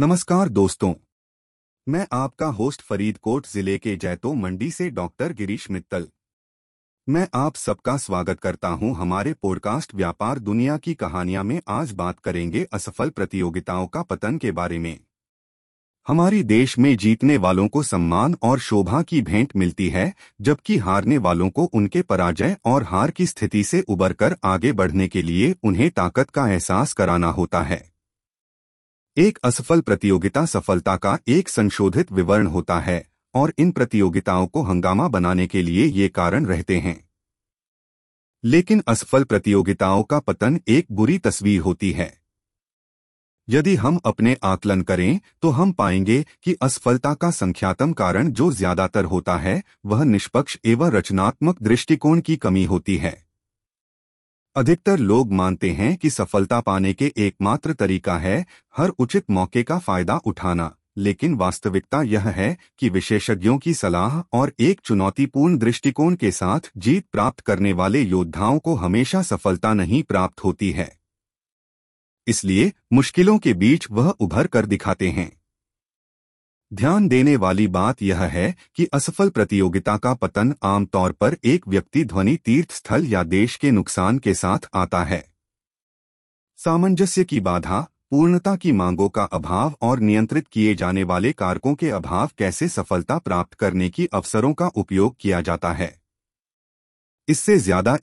नमस्कार दोस्तों। मैं आपका होस्ट फरीदकोट ज़िले के जैतो मंडी से डॉक्टर गिरीश मित्तल। मैं आप सबका स्वागत करता हूँ हमारे पॉडकास्ट व्यापार दुनिया की कहानियाँ में आज बात करेंगे असफल प्रतियोगिताओं का पतन के बारे में। हमारी देश में जीतने वालों को सम्मान और शोभा की भेंट मिलती है, जबकि हारने वालों को उनके पराजय और हार की स्थिति से उबरकर आगे बढ़ने के लिए उन्हें ताकत का एहसास कराना होता है। एक असफल प्रतियोगिता सफलता का एक संशोधित विवरण होता है, और इन प्रतियोगिताओं को हंगामा बनाने के लिए ये कारण रहते हैं। लेकिन असफल प्रतियोगिताओं का पतन एक बुरी तस्वीर होती है। यदि हम अपने आकलन करें तो हम पाएँगे कि असफलता का संख्यातम कारण जो ज़्यादातर होता है, वह निष्पक्ष एवं रचनात्मक दृष्टिकोण की कमी होती है। अधिकतर लोग मानते हैं कि सफलता पाने के एकमात्र तरीका है हर उचित मौके का फ़ायदा उठाना, लेकिन वास्तविकता यह है कि विशेषज्ञों की सलाह और एक चुनौतीपूर्ण दृष्टिकोण के साथ जीत प्राप्त करने वाले योद्धाओं को हमेशा सफलता नहीं प्राप्त होती है। इसलिए मुश्किलों के बीच वह उभर कर दिखाते हैं। ध्यान देने वाली बात यह है कि असफल प्रतियोगिता का पतन आमतौर पर एक व्यक्ति ध्वनि तीर्थ स्थल या देश के नुकसान के साथ आता है। सामंजस्य की बाधा, पूर्णता की मांगों का अभाव और नियंत्रित किए जाने वाले कारकों के अभाव कैसे सफलता प्राप्त करने की अवसरों का उपयोग किया जाता है। इससे ज़्यादा